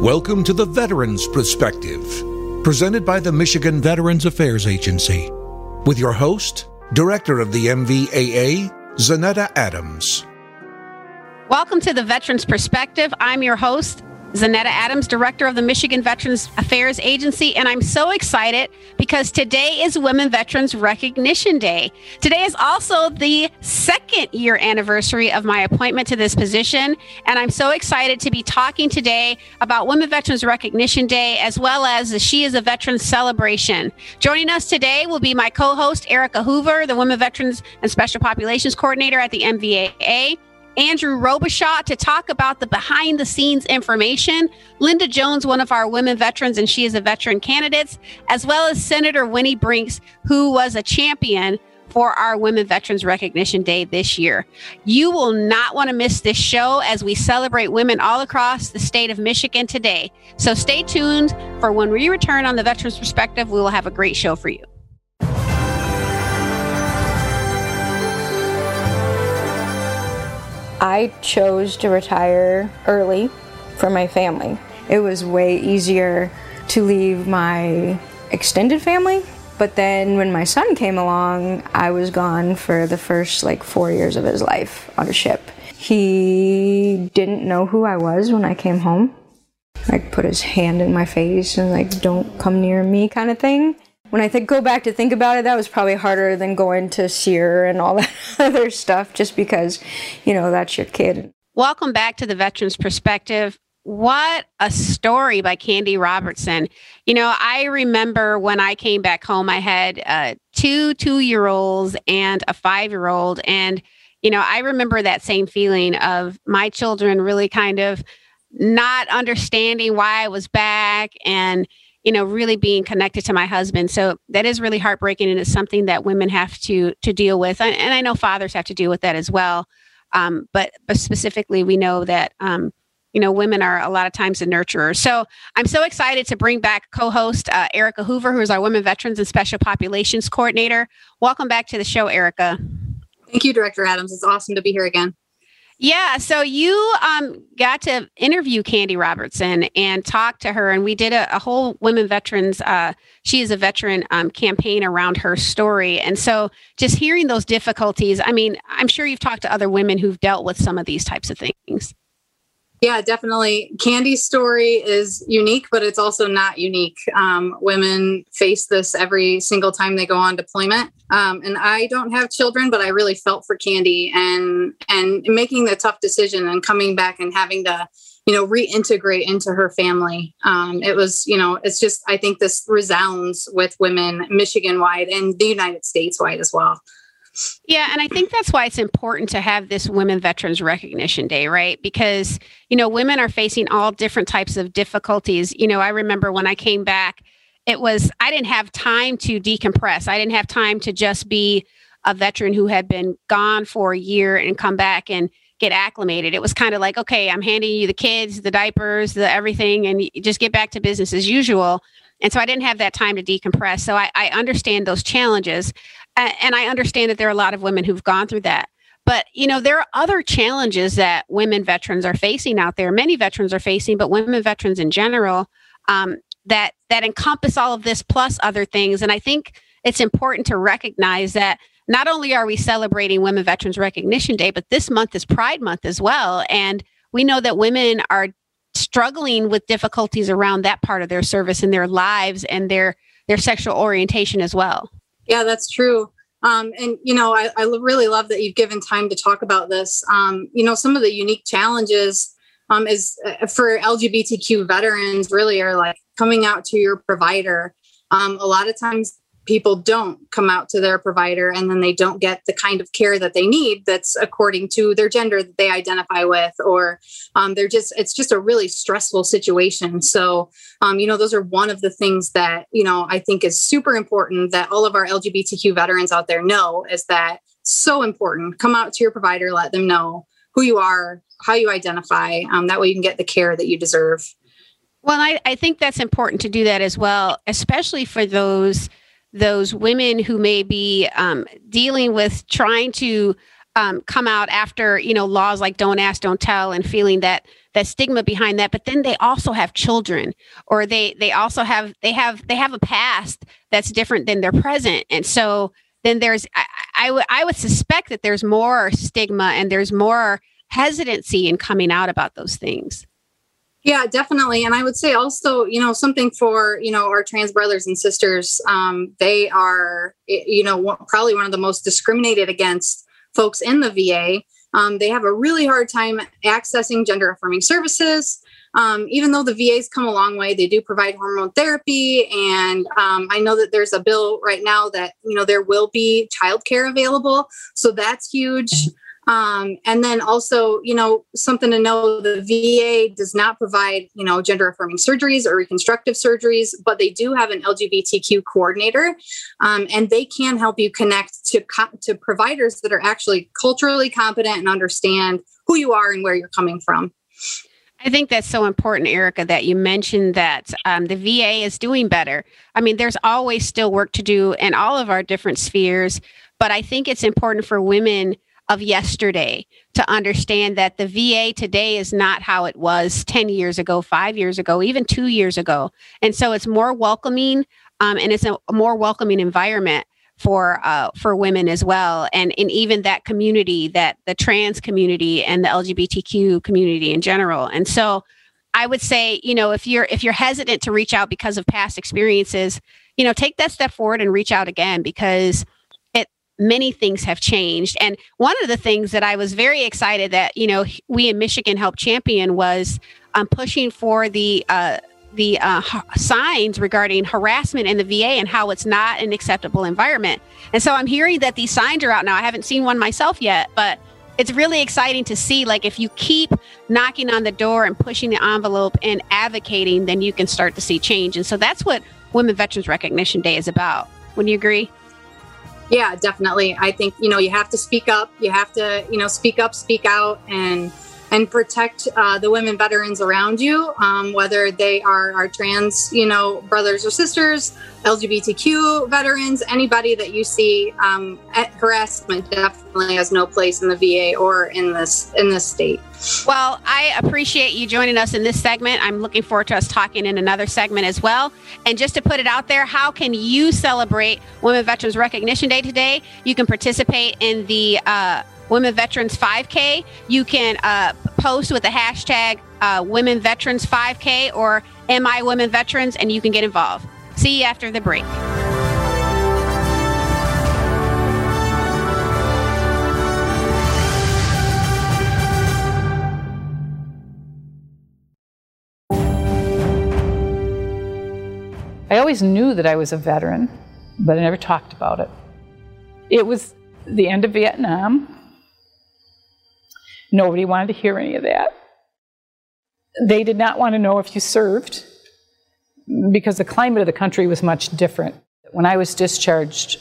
Welcome to the Veterans Perspective, presented by the Michigan Veterans Affairs Agency, with your host, Director of the MVAA, Zanetta Adams. Welcome to the Veterans Perspective. I'm your host, Zanetta Adams, Director of the Michigan Veterans Affairs Agency, and I'm so excited because today is Women Veterans Recognition Day. Today is also the second year anniversary of my appointment to this position, and I'm so excited to be talking today about Women Veterans Recognition Day as well as the She is a Veteran celebration. Joining us today will be my co host, Erica Hoover, the Women Veterans and Special Populations Coordinator at the MVAA. Andrew Robichaud to talk about the behind the scenes information. Linda Jones, one of our women veterans, and she is a veteran candidate, as well as Senator Winnie Brinks, who was a champion for our Women Veterans Recognition Day this year. You will not want to miss this show as we celebrate women all across the state of Michigan today. So stay tuned for when we return on the Veterans Perspective. We will have a great show for you. I chose to retire early for my family. It was way easier to leave my extended family. But then when my son came along, I was gone for the first like four years of his life on a ship. He didn't know who I was when I came home. Like put his hand in my face and like don't come near me kind of thing when I think go back to think about it, that was probably harder than going to SERE and all that other stuff, just because, you know, that's your kid. Welcome back to the Veterans Perspective. What a story by Candy Robertson. You know, I remember when I came back home, I had uh, two two year olds and a five year old. And, you know, I remember that same feeling of my children really kind of not understanding why I was back and, you know really being connected to my husband. So that is really heartbreaking and it's something that women have to to deal with. And, i know fathers have to deal with that as well. Um, but but specifically we know that um, you know women are a lot of times the nurturers. So i'm so excited to bring back co-host uh, erica hoover who is our women veterans and special populations coordinator. Welcome back to the show erica. Thank you director adams. It's awesome to be here again yeah, so you um, got to interview Candy Robertson and talk to her, and we did a, a whole women veterans. Uh, she is a veteran um, campaign around her story, and so just hearing those difficulties. I mean, I'm sure you've talked to other women who've dealt with some of these types of things. Yeah, definitely. Candy's story is unique, but it's also not unique. Um, women face this every single time they go on deployment. Um, and I don't have children, but I really felt for Candy and and making the tough decision and coming back and having to, you know, reintegrate into her family. Um, it was, you know, it's just I think this resounds with women Michigan wide and the United States wide as well. Yeah, and I think that's why it's important to have this Women Veterans Recognition Day, right? Because, you know, women are facing all different types of difficulties. You know, I remember when I came back, it was, I didn't have time to decompress. I didn't have time to just be a veteran who had been gone for a year and come back and get acclimated. It was kind of like, okay, I'm handing you the kids, the diapers, the everything, and just get back to business as usual. And so I didn't have that time to decompress. So I, I understand those challenges and I understand that there are a lot of women who've gone through that. But you know, there are other challenges that women veterans are facing out there. Many veterans are facing, but women veterans in general um, that that encompass all of this plus other things. And I think it's important to recognize that not only are we celebrating Women Veterans Recognition Day, but this month is Pride Month as well. And we know that women are struggling with difficulties around that part of their service in their lives and their their sexual orientation as well. Yeah, that's true. Um, and you know, I, I, really love that you've given time to talk about this. Um, you know, some of the unique challenges um, is uh, for LGBTQ veterans really are like coming out to your provider. Um, a lot of times people don't come out to their provider and then they don't get the kind of care that they need that's according to their gender that they identify with or um, they're just it's just a really stressful situation. So um, you know those are one of the things that you know i think is super important that all of our lgbtq veterans out there know is that so important. Come out to your provider let them know who you are how you identify um, that way you can get the care that you deserve. Well I, I think that's important to do that as well especially for those those women who may be um, dealing with trying to um, come out after you know laws like don't ask don't tell and feeling that that stigma behind that. But then they also have children or they they also have they have they have a past that's different than their present. And so then there's I, I would I would suspect that there's more stigma and there's more hesitancy in coming out about those things yeah, definitely. And I would say also, you know, something for, you know, our trans brothers and sisters. Um, they are, you know, probably one of the most discriminated against folks in the VA. Um, they have a really hard time accessing gender affirming services. Um, even though the VA's come a long way, they do provide hormone therapy. And um, I know that there's a bill right now that, you know, there will be childcare available. So that's huge. Um, and then also, you know, something to know the VA does not provide, you know, gender affirming surgeries or reconstructive surgeries, but they do have an LGBTQ coordinator um, and they can help you connect to, co- to providers that are actually culturally competent and understand who you are and where you're coming from. I think that's so important, Erica, that you mentioned that um, the VA is doing better. I mean, there's always still work to do in all of our different spheres, but I think it's important for women of yesterday to understand that the VA today is not how it was 10 years ago, five years ago, even two years ago. And so it's more welcoming um, and it's a, more welcoming environment for uh, for women as well and and even that community that the trans community and the lgbtq community in general and so i would say you know if you're if you're hesitant to reach out because of past experiences you know take that step forward and reach out again because many things have changed. And one of the things that I was very excited that, you know, we in Michigan helped champion was um, pushing for the, uh, the uh, signs regarding harassment in the VA and how it's not an acceptable environment. And so I'm hearing that these signs are out now. I haven't seen one myself yet, but it's really exciting to see like if you keep knocking on the door and pushing the envelope and advocating, then you can start to see change. And so that's what Women Veterans Recognition Day is about. Wouldn't you agree? Yeah, definitely. I think, you know, you have to speak up. You have to, you know, speak up, speak out, and and protect uh, the women veterans around you, um, whether they are our trans, you know, brothers or sisters, LGBTQ veterans, anybody that you see. Um, harassment definitely has no place in the VA or in this in this state. Well, I appreciate you joining us in this segment. I'm looking forward to us talking in another segment as well. And just to put it out there, how can you celebrate Women Veterans Recognition Day today? You can participate in the uh, Women Veterans 5K. You can uh, post with the hashtag uh, Women Veterans 5K or MI Women Veterans, and you can get involved. See you after the break. I always knew that I was a veteran, but I never talked about it. It was the end of Vietnam. Nobody wanted to hear any of that. They did not want to know if you served because the climate of the country was much different. When I was discharged,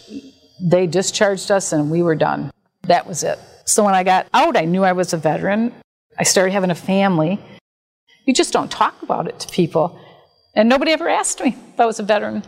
they discharged us and we were done. That was it. So when I got out, I knew I was a veteran. I started having a family. You just don't talk about it to people. And nobody ever asked me if I was a veteran.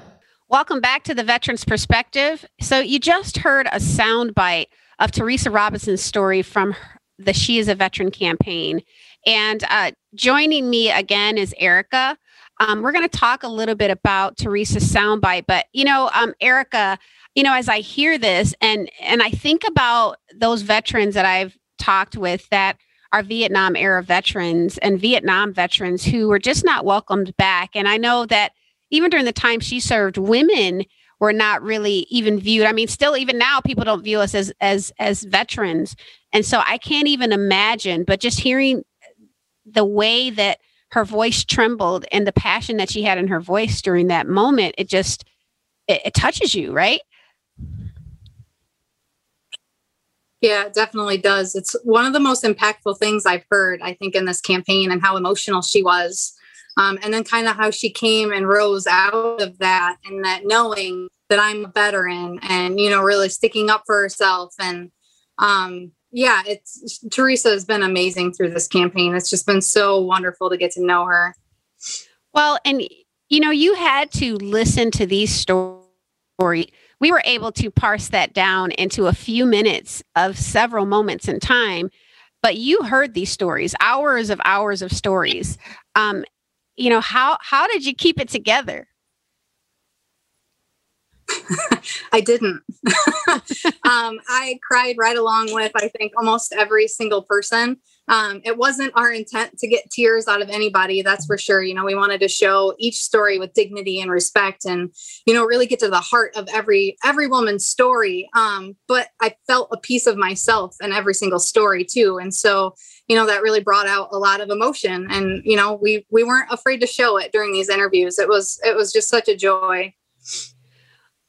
Welcome back to the Veterans Perspective. So you just heard a soundbite of Teresa Robinson's story from the She is a Veteran campaign. And uh, joining me again is Erica. Um, we're going to talk a little bit about Teresa's soundbite, but you know, um, Erica, you know, as I hear this and and I think about those veterans that I've talked with that are Vietnam era veterans and Vietnam veterans who were just not welcomed back. And I know that even during the time she served, women were not really even viewed. I mean, still even now people don't view us as as as veterans. And so I can't even imagine, but just hearing the way that her voice trembled and the passion that she had in her voice during that moment, it just it, it touches you, right? Yeah, it definitely does. It's one of the most impactful things I've heard, I think, in this campaign and how emotional she was. Um, and then kind of how she came and rose out of that and that knowing that I'm a veteran and, you know, really sticking up for herself. And um, yeah, it's Teresa has been amazing through this campaign. It's just been so wonderful to get to know her. Well, and, you know, you had to listen to these stories we were able to parse that down into a few minutes of several moments in time. But you heard these stories, hours of hours of stories. Um, you know how how did you keep it together? I didn't. um, I cried right along with, I think, almost every single person. Um, it wasn't our intent to get tears out of anybody, that's for sure. You know, we wanted to show each story with dignity and respect, and you know, really get to the heart of every every woman's story. Um, but I felt a piece of myself in every single story too, and so you know that really brought out a lot of emotion. And you know, we we weren't afraid to show it during these interviews. It was it was just such a joy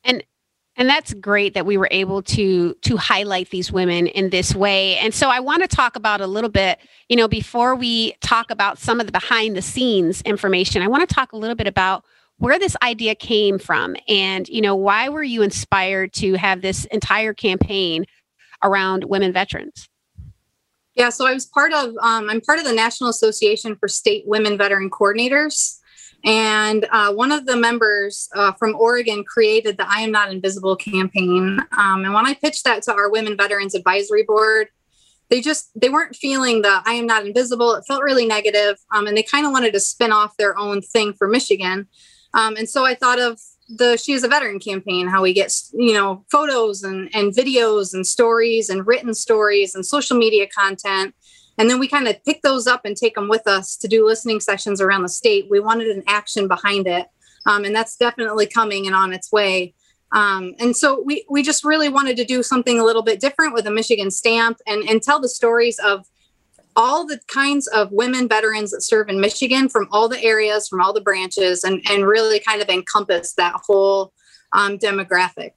and and that's great that we were able to to highlight these women in this way and so i want to talk about a little bit you know before we talk about some of the behind the scenes information i want to talk a little bit about where this idea came from and you know why were you inspired to have this entire campaign around women veterans yeah so i was part of um, i'm part of the national association for state women veteran coordinators and uh, one of the members uh, from Oregon created the I Am Not Invisible campaign. Um, and when I pitched that to our Women Veterans Advisory Board, they just they weren't feeling the I am not invisible. It felt really negative, um, and they kind of wanted to spin off their own thing for Michigan. Um, and so I thought of the She is a Veteran campaign, how we get you know photos and and videos and stories and written stories and social media content and then we kind of pick those up and take them with us to do listening sessions around the state. We wanted an action behind it. Um, and that's definitely coming and on its way. Um, and so we, we just really wanted to do something a little bit different with a Michigan stamp and, and tell the stories of all the kinds of women veterans that serve in Michigan from all the areas, from all the branches, and, and really kind of encompass that whole um, demographic.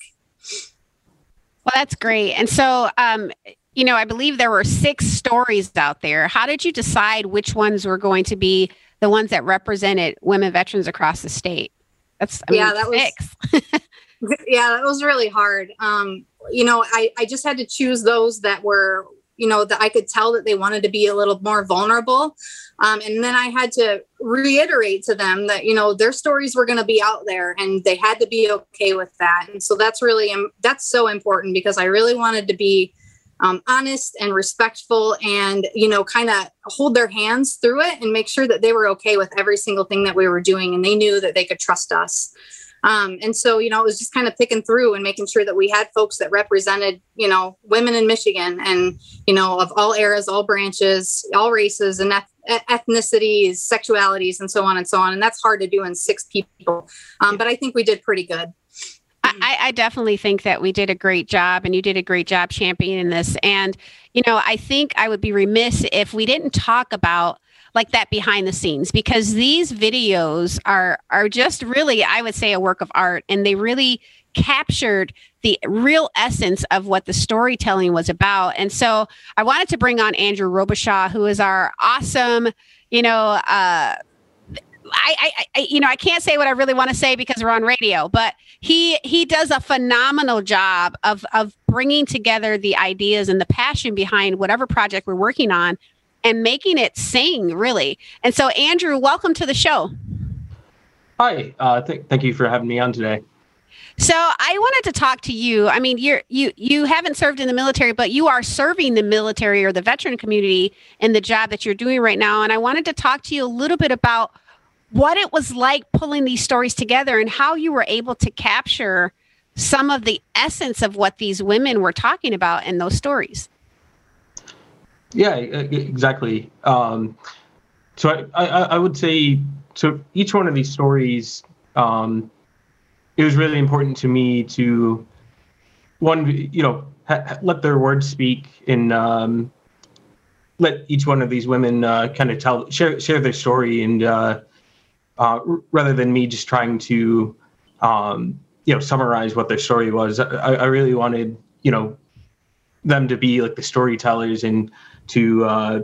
Well, that's great. And so, um, you know, I believe there were six stories out there. How did you decide which ones were going to be the ones that represented women veterans across the state? That's I mean, yeah, that six. was yeah, that was really hard. Um, you know, I I just had to choose those that were you know that I could tell that they wanted to be a little more vulnerable, um, and then I had to reiterate to them that you know their stories were going to be out there and they had to be okay with that. And so that's really um, that's so important because I really wanted to be um, honest and respectful and you know kind of hold their hands through it and make sure that they were okay with every single thing that we were doing and they knew that they could trust us um, and so you know it was just kind of picking through and making sure that we had folks that represented you know women in michigan and you know of all eras all branches all races and eth- ethnicities sexualities and so on and so on. And that's hard to do in six people. Um, but i think we did pretty good. I, I, definitely think that we did a great job and you did a great job championing this. And, you know, I think I would be remiss if we didn't talk about like that behind the scenes because these videos are are just really I would say a work of art and they really captured the real essence of what the storytelling was about. And so I wanted to bring on Andrew Robichaud, who is our awesome, you know, uh I, I, I, you know, I can't say what I really want to say because we're on radio, but he he does a phenomenal job of of bringing together the ideas and the passion behind whatever project we're working on, and making it sing really. And so, Andrew, welcome to the show. Hi, uh, th- thank you for having me on today. So I wanted to talk to you. I mean, you're you you haven't served in the military, but you are serving the military or the veteran community in the job that you're doing right now. And I wanted to talk to you a little bit about what it was like pulling these stories together and how you were able to capture some of the essence of what these women were talking about in those stories. Yeah, exactly. Um, so I, I, I, would say so. Each one of these stories, um, it was really important to me to one, you know, ha- let their words speak and um, let each one of these women uh, kind of tell share share their story and uh, uh, rather than me just trying to, um, you know, summarize what their story was. I, I, really wanted, you know, them to be like the storytellers and to, uh,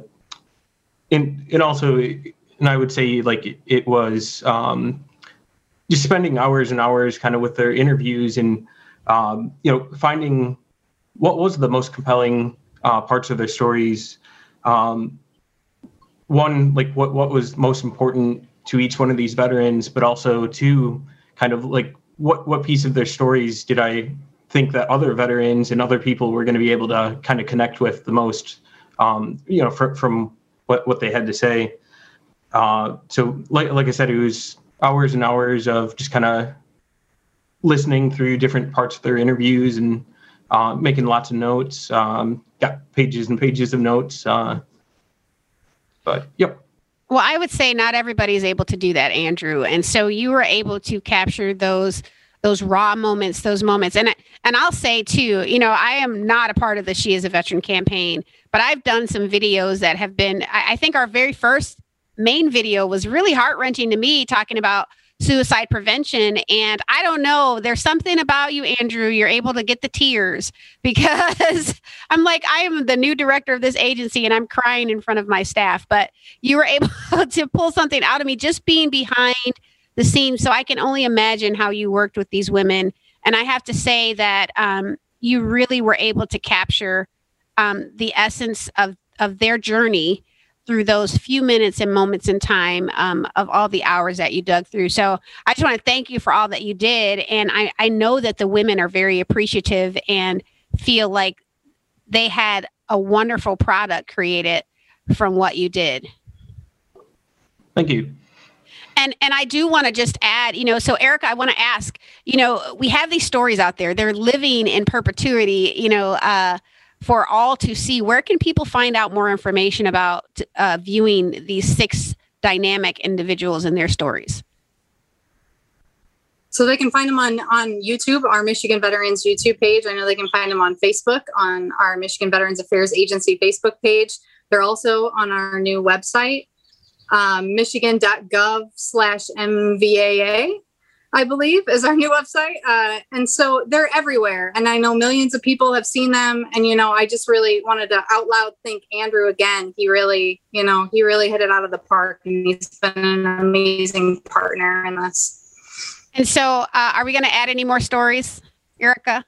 and and also, and I would say like it, it was um, just spending hours and hours kind of with their interviews and, um, you know, finding what was the most compelling uh, parts of their stories. Um, one, like what what was most important to each one of these veterans, but also to kind of like what what piece of their stories did I think that other veterans and other people were going to be able to kind of connect with the most, um, you know, fr- from what what they had to say. Uh, so, like like I said, it was hours and hours of just kind of listening through different parts of their interviews and uh, making lots of notes. Um, got pages and pages of notes. Uh, but yep. Well, I would say not everybody is able to do that, Andrew. And so you were able to capture those those raw moments, those moments. And and I'll say too, you know, I am not a part of the She is a Veteran campaign, but I've done some videos that have been I, I think our very first main video was really heart wrenching to me talking about suicide prevention. And I don't know, there's something about you, Andrew. You're able to get the tears because I'm like, I am the new director of this agency and I'm crying in front of my staff. But you were able to pull something out of me just being behind the scenes. So I can only imagine how you worked with these women. And I have to say that um, you really were able to capture um, the essence of, of their journey through those few minutes and moments in time um, of all the hours that you dug through. So I just want to thank you for all that you did. And I, I know that the women are very appreciative and feel like they had a wonderful product created from what you did. Thank you. And and I do want to just add, you know, so Erica, I want to ask, you know, we have these stories out there. They're living in perpetuity, you know, uh, for all to see. Where can people find out more information about uh, viewing these six dynamic individuals and their stories? So they can find them on on YouTube, our Michigan Veterans YouTube page. I know they can find them on Facebook on our Michigan Veterans Affairs Agency Facebook page. They're also on our new website, um, michigan.gov slash MVAA. I believe, is our new website. Uh, and so they're everywhere. And I know millions of people have seen them. And, you know, I just really wanted to out loud thank Andrew again. He really, you know, he really hit it out of the park and he's been an amazing partner in this. And so, uh, are we going to add any more stories, Erica?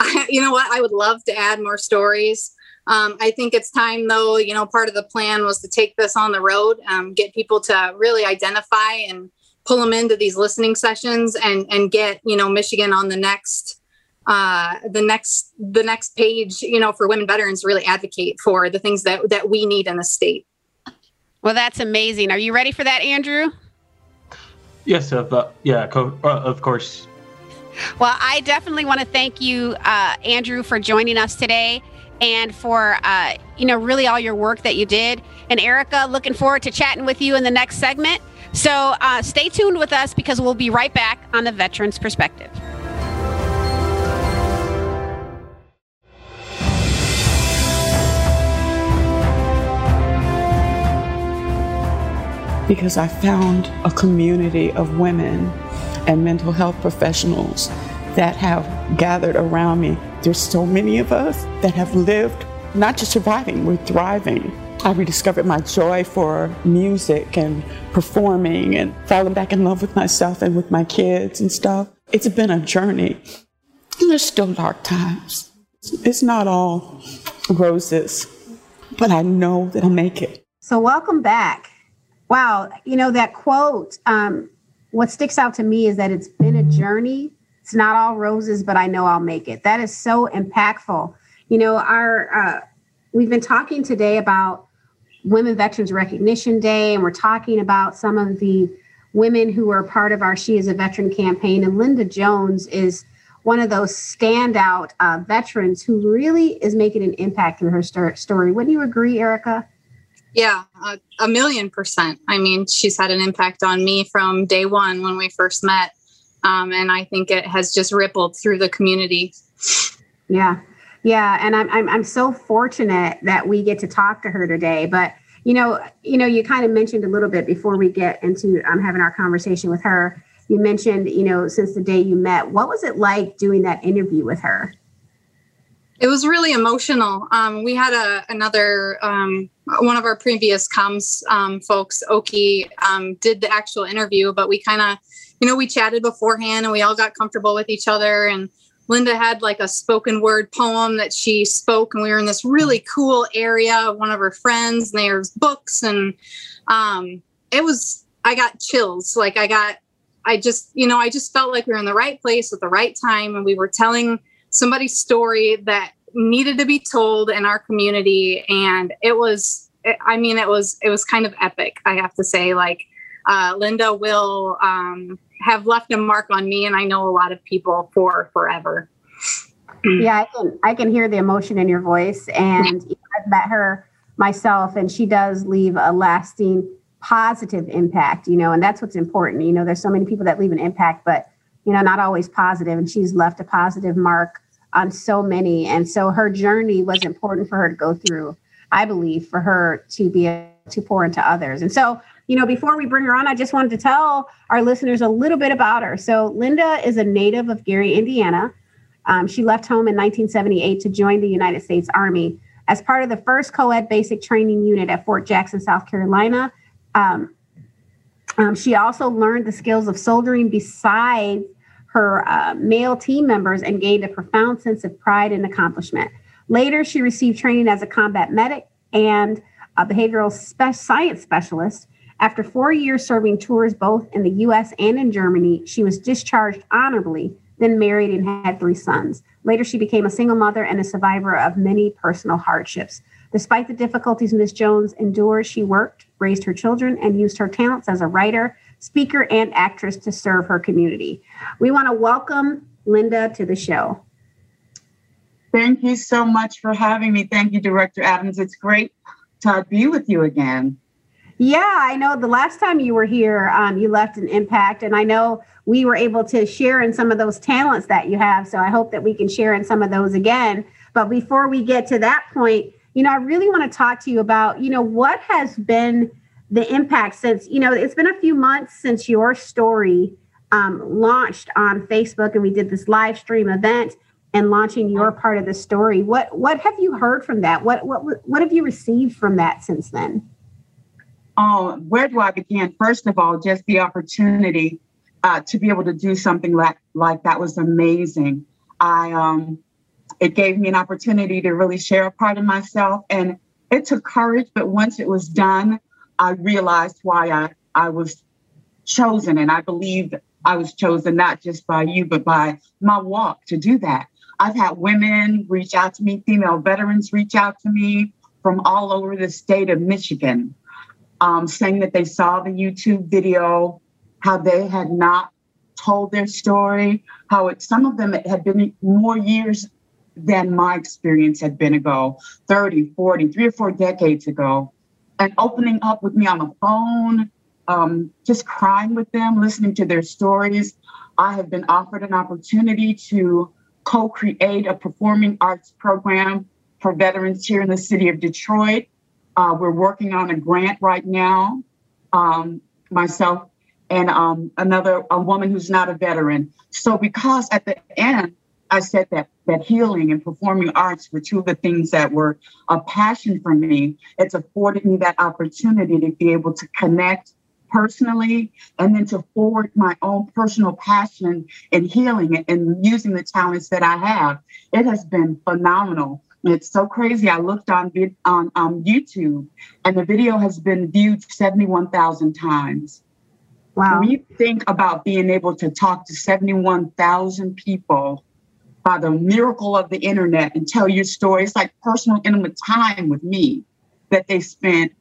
I, you know what? I would love to add more stories. Um, I think it's time, though. You know, part of the plan was to take this on the road, um, get people to really identify and pull them into these listening sessions and and get you know Michigan on the next uh, the next the next page you know for women veterans to really advocate for the things that that we need in the state. Well, that's amazing. Are you ready for that, Andrew? Yes, uh, yeah, co- uh, of course. Well, I definitely want to thank you, uh, Andrew, for joining us today and for uh, you know really all your work that you did. And Erica, looking forward to chatting with you in the next segment. So uh, stay tuned with us because we'll be right back on the Veterans Perspective. Because I found a community of women and mental health professionals that have gathered around me. There's so many of us that have lived, not just surviving, we're thriving I rediscovered my joy for music and performing and falling back in love with myself and with my kids and stuff. It's been a journey. And there's still dark times. It's not all roses, but I know that I'll make it. So, welcome back. Wow, you know, that quote, um, what sticks out to me is that it's been a journey. It's not all roses, but I know I'll make it. That is so impactful. You know, our, uh, we've been talking today about Women Veterans Recognition Day, and we're talking about some of the women who are part of our She is a Veteran campaign. And Linda Jones is one of those standout uh, veterans who really is making an impact through her story. Wouldn't you agree, Erica? Yeah, a, a million percent. I mean, she's had an impact on me from day one when we first met. Um, and I think it has just rippled through the community. Yeah. Yeah, and I'm, I'm I'm so fortunate that we get to talk to her today. But you know, you know, you kind of mentioned a little bit before we get into um, having our conversation with her. You mentioned, you know, since the day you met, what was it like doing that interview with her? It was really emotional. Um, we had a another um, one of our previous comms um, folks, Oki, um, did the actual interview, but we kind of, you know, we chatted beforehand and we all got comfortable with each other and Linda had like a spoken word poem that she spoke, and we were in this really cool area of one of her friends, and there's books, and um, it was. I got chills. Like I got, I just, you know, I just felt like we were in the right place at the right time and we were telling somebody's story that needed to be told in our community. And it was, I mean, it was, it was kind of epic, I have to say. Like, uh, Linda will um, have left a mark on me, and I know a lot of people for forever. Yeah, I can I can hear the emotion in your voice, and I've met her myself, and she does leave a lasting positive impact. You know, and that's what's important. You know, there's so many people that leave an impact, but you know, not always positive, and she's left a positive mark on so many, and so her journey was important for her to go through. I believe for her to be able to pour into others, and so you know, before we bring her on, I just wanted to tell our listeners a little bit about her. So, Linda is a native of Gary, Indiana. Um, she left home in 1978 to join the United States Army as part of the first co ed basic training unit at Fort Jackson, South Carolina. Um, um, she also learned the skills of soldiering besides her uh, male team members and gained a profound sense of pride and accomplishment. Later, she received training as a combat medic and a behavioral spe- science specialist after four years serving tours both in the US and in Germany, she was discharged honorably, then married and had three sons. Later, she became a single mother and a survivor of many personal hardships. Despite the difficulties Ms. Jones endured, she worked, raised her children, and used her talents as a writer, speaker, and actress to serve her community. We want to welcome Linda to the show. Thank you so much for having me. Thank you, Director Adams. It's great to be with you again. Yeah, I know the last time you were here, um, you left an impact, and I know we were able to share in some of those talents that you have. So I hope that we can share in some of those again. But before we get to that point, you know, I really want to talk to you about, you know, what has been the impact since, you know, it's been a few months since your story um, launched on Facebook, and we did this live stream event and launching your part of the story. What what have you heard from that? What what what have you received from that since then? Where do I begin? First of all, just the opportunity uh, to be able to do something like like that was amazing. I um, it gave me an opportunity to really share a part of myself, and it took courage. But once it was done, I realized why I I was chosen, and I believe I was chosen not just by you, but by my walk to do that. I've had women reach out to me, female veterans reach out to me from all over the state of Michigan um, saying that they saw the YouTube video, how they had not told their story, how it, some of them it had been more years than my experience had been ago 30, 40, three or four decades ago. And opening up with me on the phone, um, just crying with them, listening to their stories. I have been offered an opportunity to co create a performing arts program for veterans here in the city of Detroit. Uh, we're working on a grant right now, um, myself and um, another a woman who's not a veteran. So because at the end I said that that healing and performing arts were two of the things that were a passion for me. It's afforded me that opportunity to be able to connect personally and then to forward my own personal passion in healing and using the talents that I have. It has been phenomenal. It's so crazy. I looked on on um, YouTube, and the video has been viewed seventy-one thousand times. Wow! When you think about being able to talk to seventy-one thousand people by the miracle of the internet and tell your story, it's like personal, intimate time with me that they spent.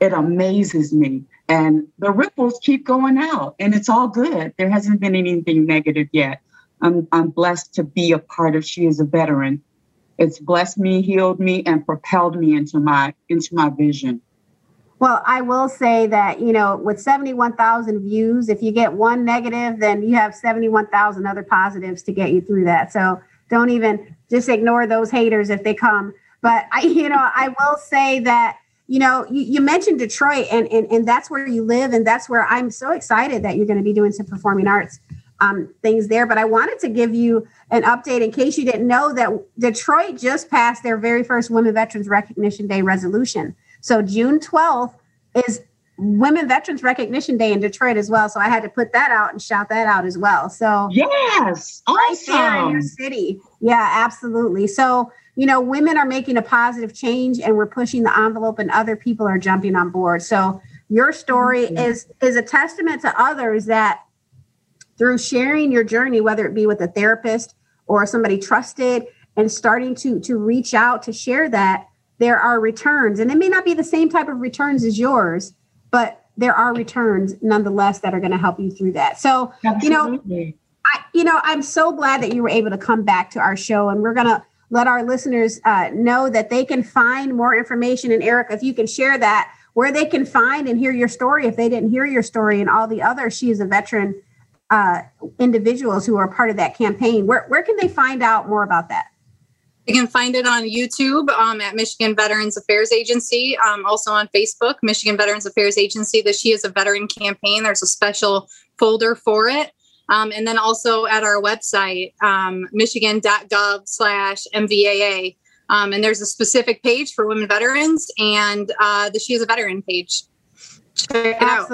It amazes me, and the ripples keep going out, and it's all good. There hasn't been anything negative yet. I'm, I'm blessed to be a part of She is a Veteran it's blessed me, healed me, and propelled me into my into my vision. Well, I will say that, you know, with 71,000 views, if you get one negative, then you have 71,000 other positives to get you through that. So don't even just ignore those haters if they come. But I, you know, I will say that, you know, you, you mentioned Detroit and, and, and that's where you live. And that's where I'm so excited that you're going to be doing some performing arts um, things there. But I wanted to give you an update in case you didn't know that Detroit just passed their very first Women Veterans Recognition Day resolution. So June 12th is Women Veterans Recognition Day in Detroit as well. So I had to put that out and shout that out as well. So yes, awesome. right there in your city. Yeah, absolutely. So you know, women are making a positive change, and we're pushing the envelope, and other people are jumping on board. So your story mm-hmm. is is a testament to others that through sharing your journey, whether it be with a therapist or somebody trusted, and starting to to reach out to share that there are returns, and it may not be the same type of returns as yours, but there are returns nonetheless that are going to help you through that. So, Absolutely. you know, I, you know, I'm so glad that you were able to come back to our show, and we're going to let our listeners uh, know that they can find more information. And Eric, if you can share that, where they can find and hear your story if they didn't hear your story, and all the other She is a Veteran uh, individuals who are part of that campaign, where, where can they find out more about that? You can find it on YouTube um, at Michigan Veterans Affairs Agency, um, also on Facebook, Michigan Veterans Affairs Agency. The She is a Veteran campaign. There's a special folder for it. Um, and then also at our website, um, michigan.gov slash MVAA. Um, and there's a specific page for women veterans and uh, the She is a Veteran page. Check it out.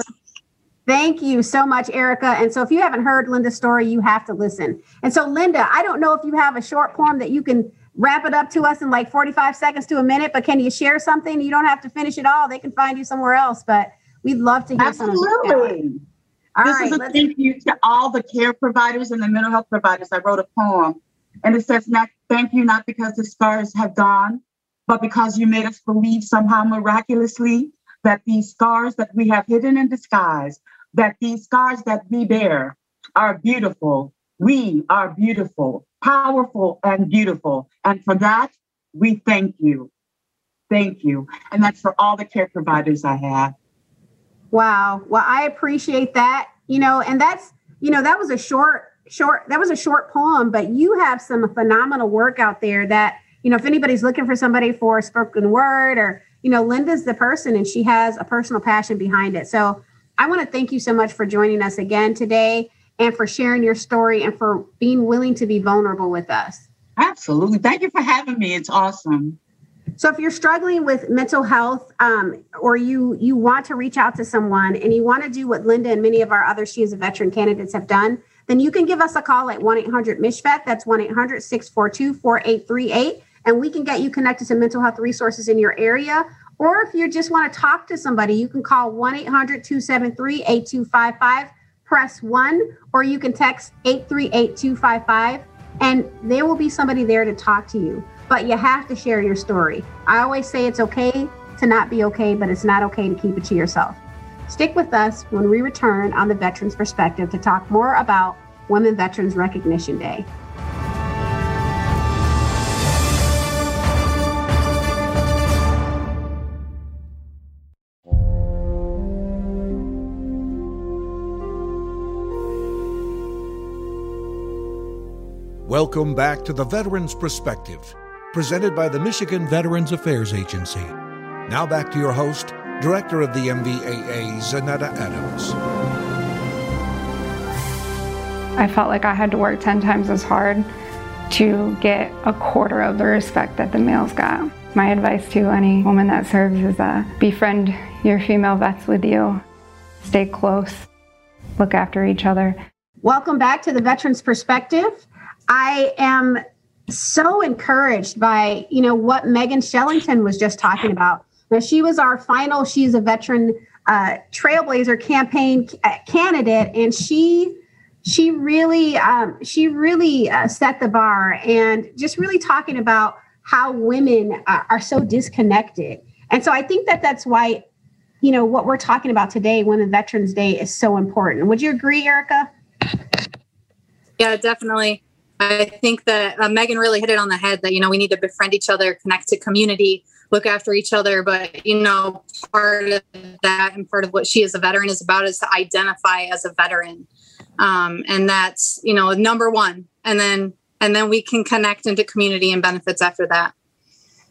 Thank you so much, Erica. And so, if you haven't heard Linda's story, you have to listen. And so, Linda, I don't know if you have a short poem that you can wrap it up to us in like 45 seconds to a minute, but can you share something? You don't have to finish it all. They can find you somewhere else, but we'd love to hear Absolutely. Absolutely. this right, is a thank you to all the care providers and the mental health providers. I wrote a poem and it says, not, thank you not because the scars have gone, but because you made us believe somehow miraculously that these scars that we have hidden in disguise, that these scars that we bear are beautiful. We are beautiful powerful and beautiful. And for that, we thank you. Thank you. And that's for all the care providers I have. Wow. Well, I appreciate that. You know, and that's, you know, that was a short, short, that was a short poem, but you have some phenomenal work out there that, you know, if anybody's looking for somebody for a spoken word or, you know, Linda's the person and she has a personal passion behind it. So I want to thank you so much for joining us again today and for sharing your story and for being willing to be vulnerable with us. Absolutely. Thank you for having me. It's awesome. So if you're struggling with mental health um, or you you want to reach out to someone and you want to do what Linda and many of our other She is a Veteran candidates have done, then you can give us a call at 1-800-MICHVET. That's 1-800-642-4838. And we can get you connected to mental health resources in your area. Or if you just want to talk to somebody, you can call 1-800-273-8255 press one, or you can text 838 255, and there will be somebody there to talk to you. But you have to share your story. I always say it's okay to not be okay, but it's not okay to keep it to yourself. Stick with us when we return on the Veterans Perspective to talk more about Women Veterans Recognition Day. Welcome back to the Veterans Perspective, presented by the Michigan Veterans Affairs Agency. Now back to your host, Director of the MVAA, Zanetta Adams. I felt like I had to work 10 times as hard to get a quarter of the respect that the males got. My advice to any woman that serves is uh, befriend your female vets with you, stay close, look after each other. Welcome back to the Veterans Perspective. I am so encouraged by you know what Megan Shellington was just talking about. Now she was our final. She's a veteran uh, Trailblazer campaign uh, candidate, and she she really um, she really uh, set the bar and just really talking about how women uh, are so disconnected. And so I think that that's why you know what we're talking about today, Women Veterans Day, is so important. Would you agree, Erica? Yeah, definitely. I think that uh, Megan really hit it on the head that, you know, we need to befriend each other, connect to community, look after each other. But, you know, part of that and part of what she as a veteran is about is to identify as a veteran. Um, and that's, you know, number one. And then, and then we can connect into community and benefits after that.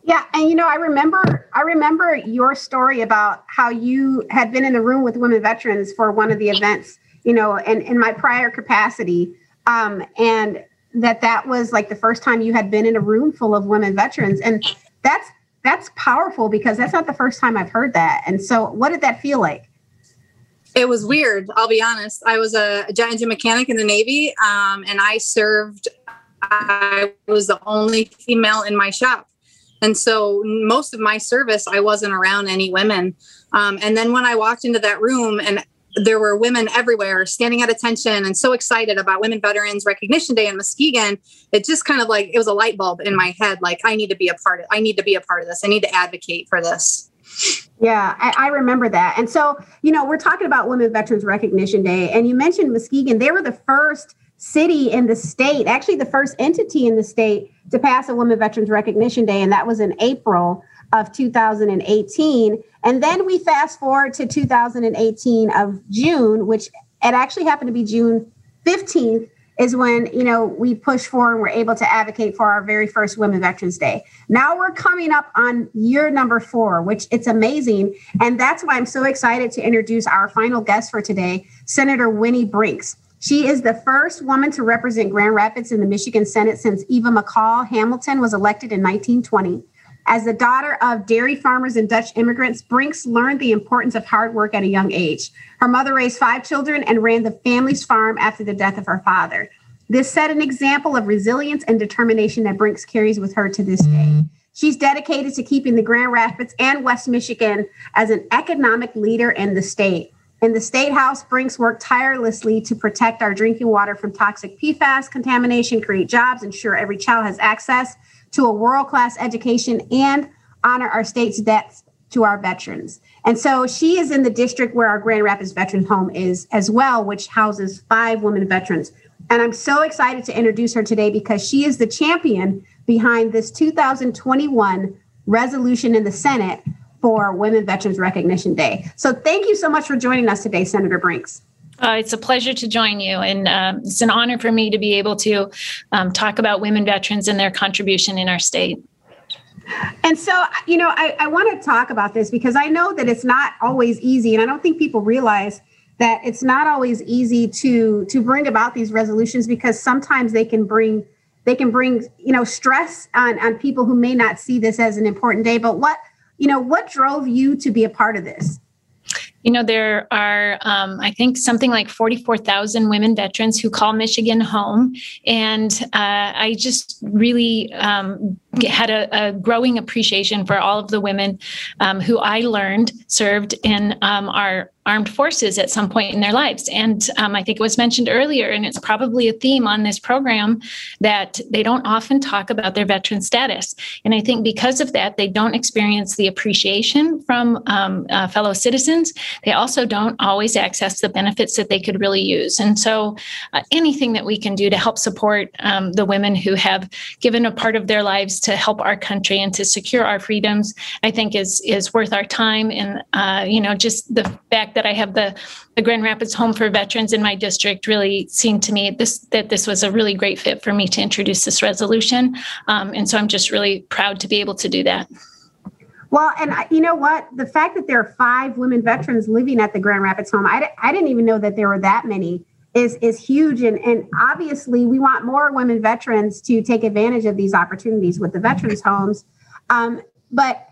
Yeah, and you know, I remember I remember your story about how you had been in the room with women veterans for one of the events, you know, and in my prior capacity. Um, and that that was like the first time you had been in a room full of women veterans and that's that's powerful because that's not the first time I've heard that. And so what did that feel like? It was weird. I'll be honest. I was a jet engine mechanic in the Navy, um, and I served. I was the only female in my shop, and so most of my service, I wasn't around any women. Um, and then when I walked into that room, and there were women everywhere standing at attention and so excited about Women Veterans Recognition Day in Muskegon. It just kind of like it was a light bulb in my head. Like I need to be a part of. I need to be a part of this. I need to advocate for this. Yeah, I, I, remember that. And so, you know, we're talking about Women Veterans Recognition Day, and you mentioned Muskegon. They were the first city in the state, actually, the first entity in the state to pass a Women Veterans Recognition Day, and that was in April of 2018. And then we fast forward to 2018 of June, which it actually happened to be June 15th is when you know we push forward and we're able to advocate for our very first women veterans day. Now we're coming up on year number four which it's amazing. And that's why i'm so excited to introduce our final guest for today senator winnie brinks. She is the first woman to represent grand rapids in the michigan senate since eva mccall hamilton was elected in 1920 as the daughter of dairy farmers and Dutch immigrants, Brinks learned the importance of hard work at a young age. Her mother raised five children and ran the family's farm after the death of her father. This set an example of resilience and determination that Brinks carries with her to this day. Mm-hmm. She's dedicated to keeping the Grand Rapids and West Michigan as an economic leader in the state. In the State House, Brinks worked tirelessly to protect our drinking water from toxic PFAS contamination, create jobs, ensure every child has access to a world class education and honor our state's debts to our veterans. And so she is in the district where our Grand Rapids Veterans Home is as well, which houses five women veterans. And I'm so excited to introduce her today because she is the champion behind this 2021 resolution in the Senate for Women Veterans Recognition Day. So thank you so much for joining us today, Senator Brinks. Uh, it's a pleasure to join you, and um, it's an honor for me to be able to um, talk about women veterans and their contribution in our state. And so, you know, I, I want to talk about this because I know that it's not always easy, and I don't think people realize that it's not always easy to to bring about these resolutions because sometimes they can bring they can bring you know stress on on people who may not see this as an important day. But what you know, what drove you to be a part of this? You know, there are, um, I think, something like 44,000 women veterans who call Michigan home. And uh, I just really um, had a, a, growing appreciation for all of the women um, who I learned served in um, our armed forces at some point in their lives. And um, I think it was mentioned earlier, and it's probably a theme on this program that they don't often talk about their veteran status. And I think because of that, they don't experience the appreciation from um, uh, fellow citizens. They also don't always access the benefits that they could really use. And so, uh, anything that we can do to help support um, the women who have given a part of their lives to help our country and to secure our freedoms, I think is is worth our time. And uh, you know, just the fact that I have the the Grand Rapids Home for Veterans in my district really seemed to me this that this was a really great fit for me to introduce this resolution. Um, and so I'm just really proud to be able to do that. Well, and you know what? The fact that there are five women veterans living at the Grand Rapids home, I, I didn't even know that there were that many, is, is huge. And, and obviously, we want more women veterans to take advantage of these opportunities with the veterans homes. Um, but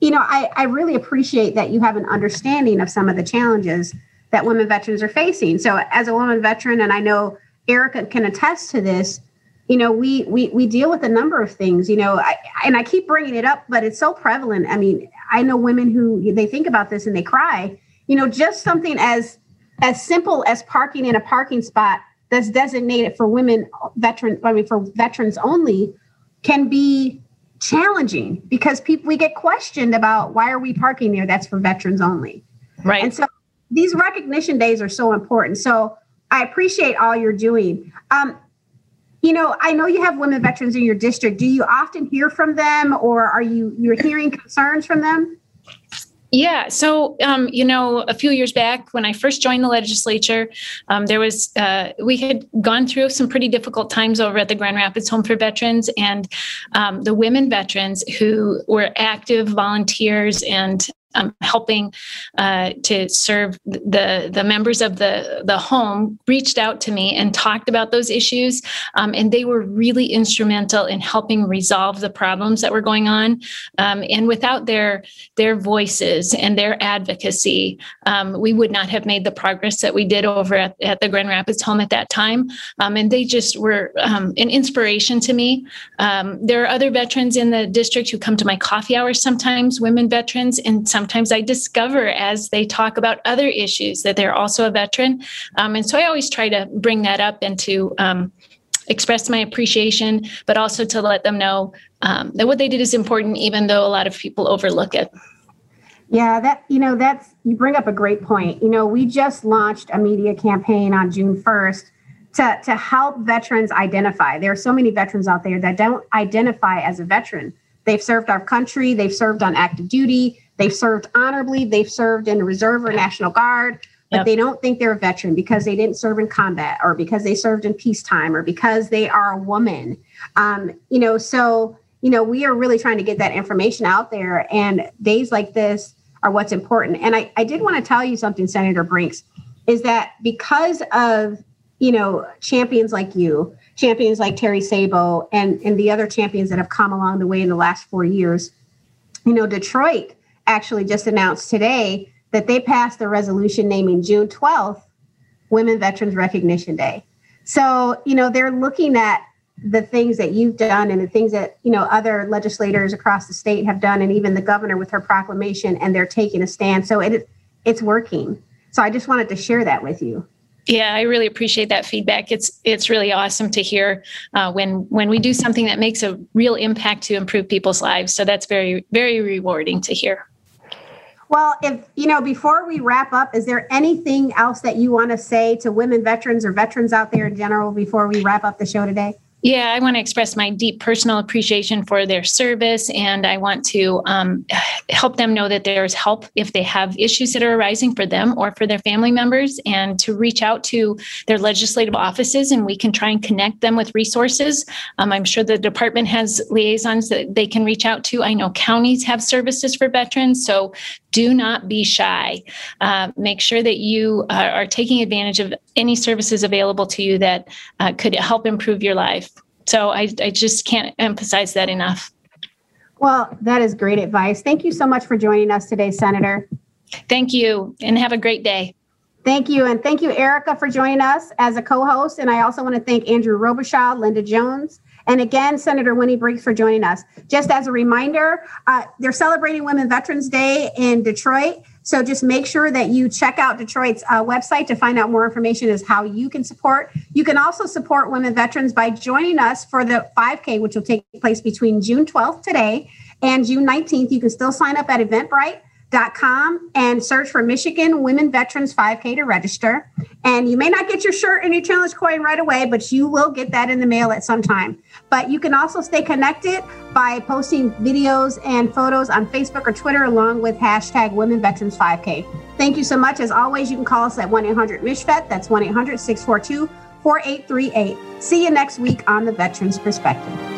you know, I, I really appreciate that you have an understanding of some of the challenges that women veterans are facing. So, as a woman veteran, and I know Erica can attest to this, you know, we we we deal with a number of things. You know, I, and I keep bringing it up, but it's so prevalent. I mean, I know women who they think about this and they cry. You know, just something as as simple as parking in a parking spot that's designated for women veteran I mean for veterans only can be challenging because people we get questioned about why are we parking there? That's for veterans only. Right. And so these recognition days are so important. So i appreciate all you're doing. Um, you know i know you have women veterans in your district. Do you often hear from them or are you you're hearing concerns from them yeah. So, um, you know, a few years back when I first joined the legislature, um, there was, uh, we had gone through some pretty difficult times over at the Grand Rapids Home for Veterans. And um, the women veterans who were active volunteers and um, helping uh, to serve the the members of the the home reached out to me and talked about those issues, um, and they were really instrumental in helping resolve the problems that were going on. Um, and without their their voices and their advocacy, um, we would not have made the progress that we did over at, at the Grand Rapids home at that time. Um, and they just were um, an inspiration to me. there are other veterans in the district who come to my coffee hours sometimes, women veterans, and some sometimes I discover as they talk about other issues that they're also a veteran. Um, and so I always try to bring that up and to um, express my appreciation, but also to let them know um, that what they did is important, even though a lot of people overlook it. Yeah, that you know that's you bring up a great point. You know, we just launched a media campaign on June 1st to to help veterans identify. There are so many veterans out there that don't identify as a veteran. They've served our country, they've served on active duty, they've served honorably, they've served in the reserve or National Guard, but yep. they don't think they're a veteran because they didn't serve in combat or because they served in peacetime or because they are a woman. Um, you know, so you know, we are really trying to get that information out there. And days like this are what's important. And I, I did want to tell you something, Senator Brinks, is that because of, you know, champions like you, champions like Terry Sabo, and, and the other champions that have come along the way in the last four years, you know, Detroit actually just announced today that they passed a resolution naming June 12th Women Veterans Recognition Day. So, you know, they're looking at the things that you've done and the things that you know other legislators across the state have done and even the governor with her proclamation and they're taking a stand. So it it's working. So i just wanted to share that with you. Yeah i really appreciate that feedback. It's it's really awesome to hear uh, when when we do something that makes a real impact to improve people's lives. So that's very very rewarding to hear well, if you know, before we wrap up, is there anything else that you want to say to women veterans or veterans out there in general before we wrap up the show today? Yeah, I want to express my deep personal appreciation for their service, and I want to um, help them know that there's help if they have issues that are arising for them or for their family members, and to reach out to their legislative offices, and we can try and connect them with resources. Um, I'm sure the department has liaisons that they can reach out to. I know counties have services for veterans, so do not be shy. Uh, make sure that you are, are, taking advantage of any services available to you that uh, could help improve your life. So I, I just can't emphasize that enough. Well, that is great advice. Thank you so much for joining us today, Senator. Thank you, and have a great day. Thank you. And thank you, Erica, for joining us as a co host. And I also want to thank Andrew Robichaud, Linda Jones, and again, Senator Winnie Brinks for joining us. Just as a reminder, uh, they're celebrating Women Veterans Day in Detroit. So just make sure that you check out Detroit's uh, website to find out more information as how you can support. You can also support women veterans by joining us for the 5K, which will take place between June 12th today and June 19th. You can still sign up at Eventbrite com and search for Michigan Women Veterans 5K to register. And you may not get your shirt and your challenge coin right away, but you will get that in the mail at some time. But you can also stay connected by posting videos and photos on Facebook or Twitter along with hashtag Women Veterans 5K. Thank you so much. As always, you can call us at 1 800 MICHVET. That's 1 800 642 4838. See you next week on The Veterans Perspective.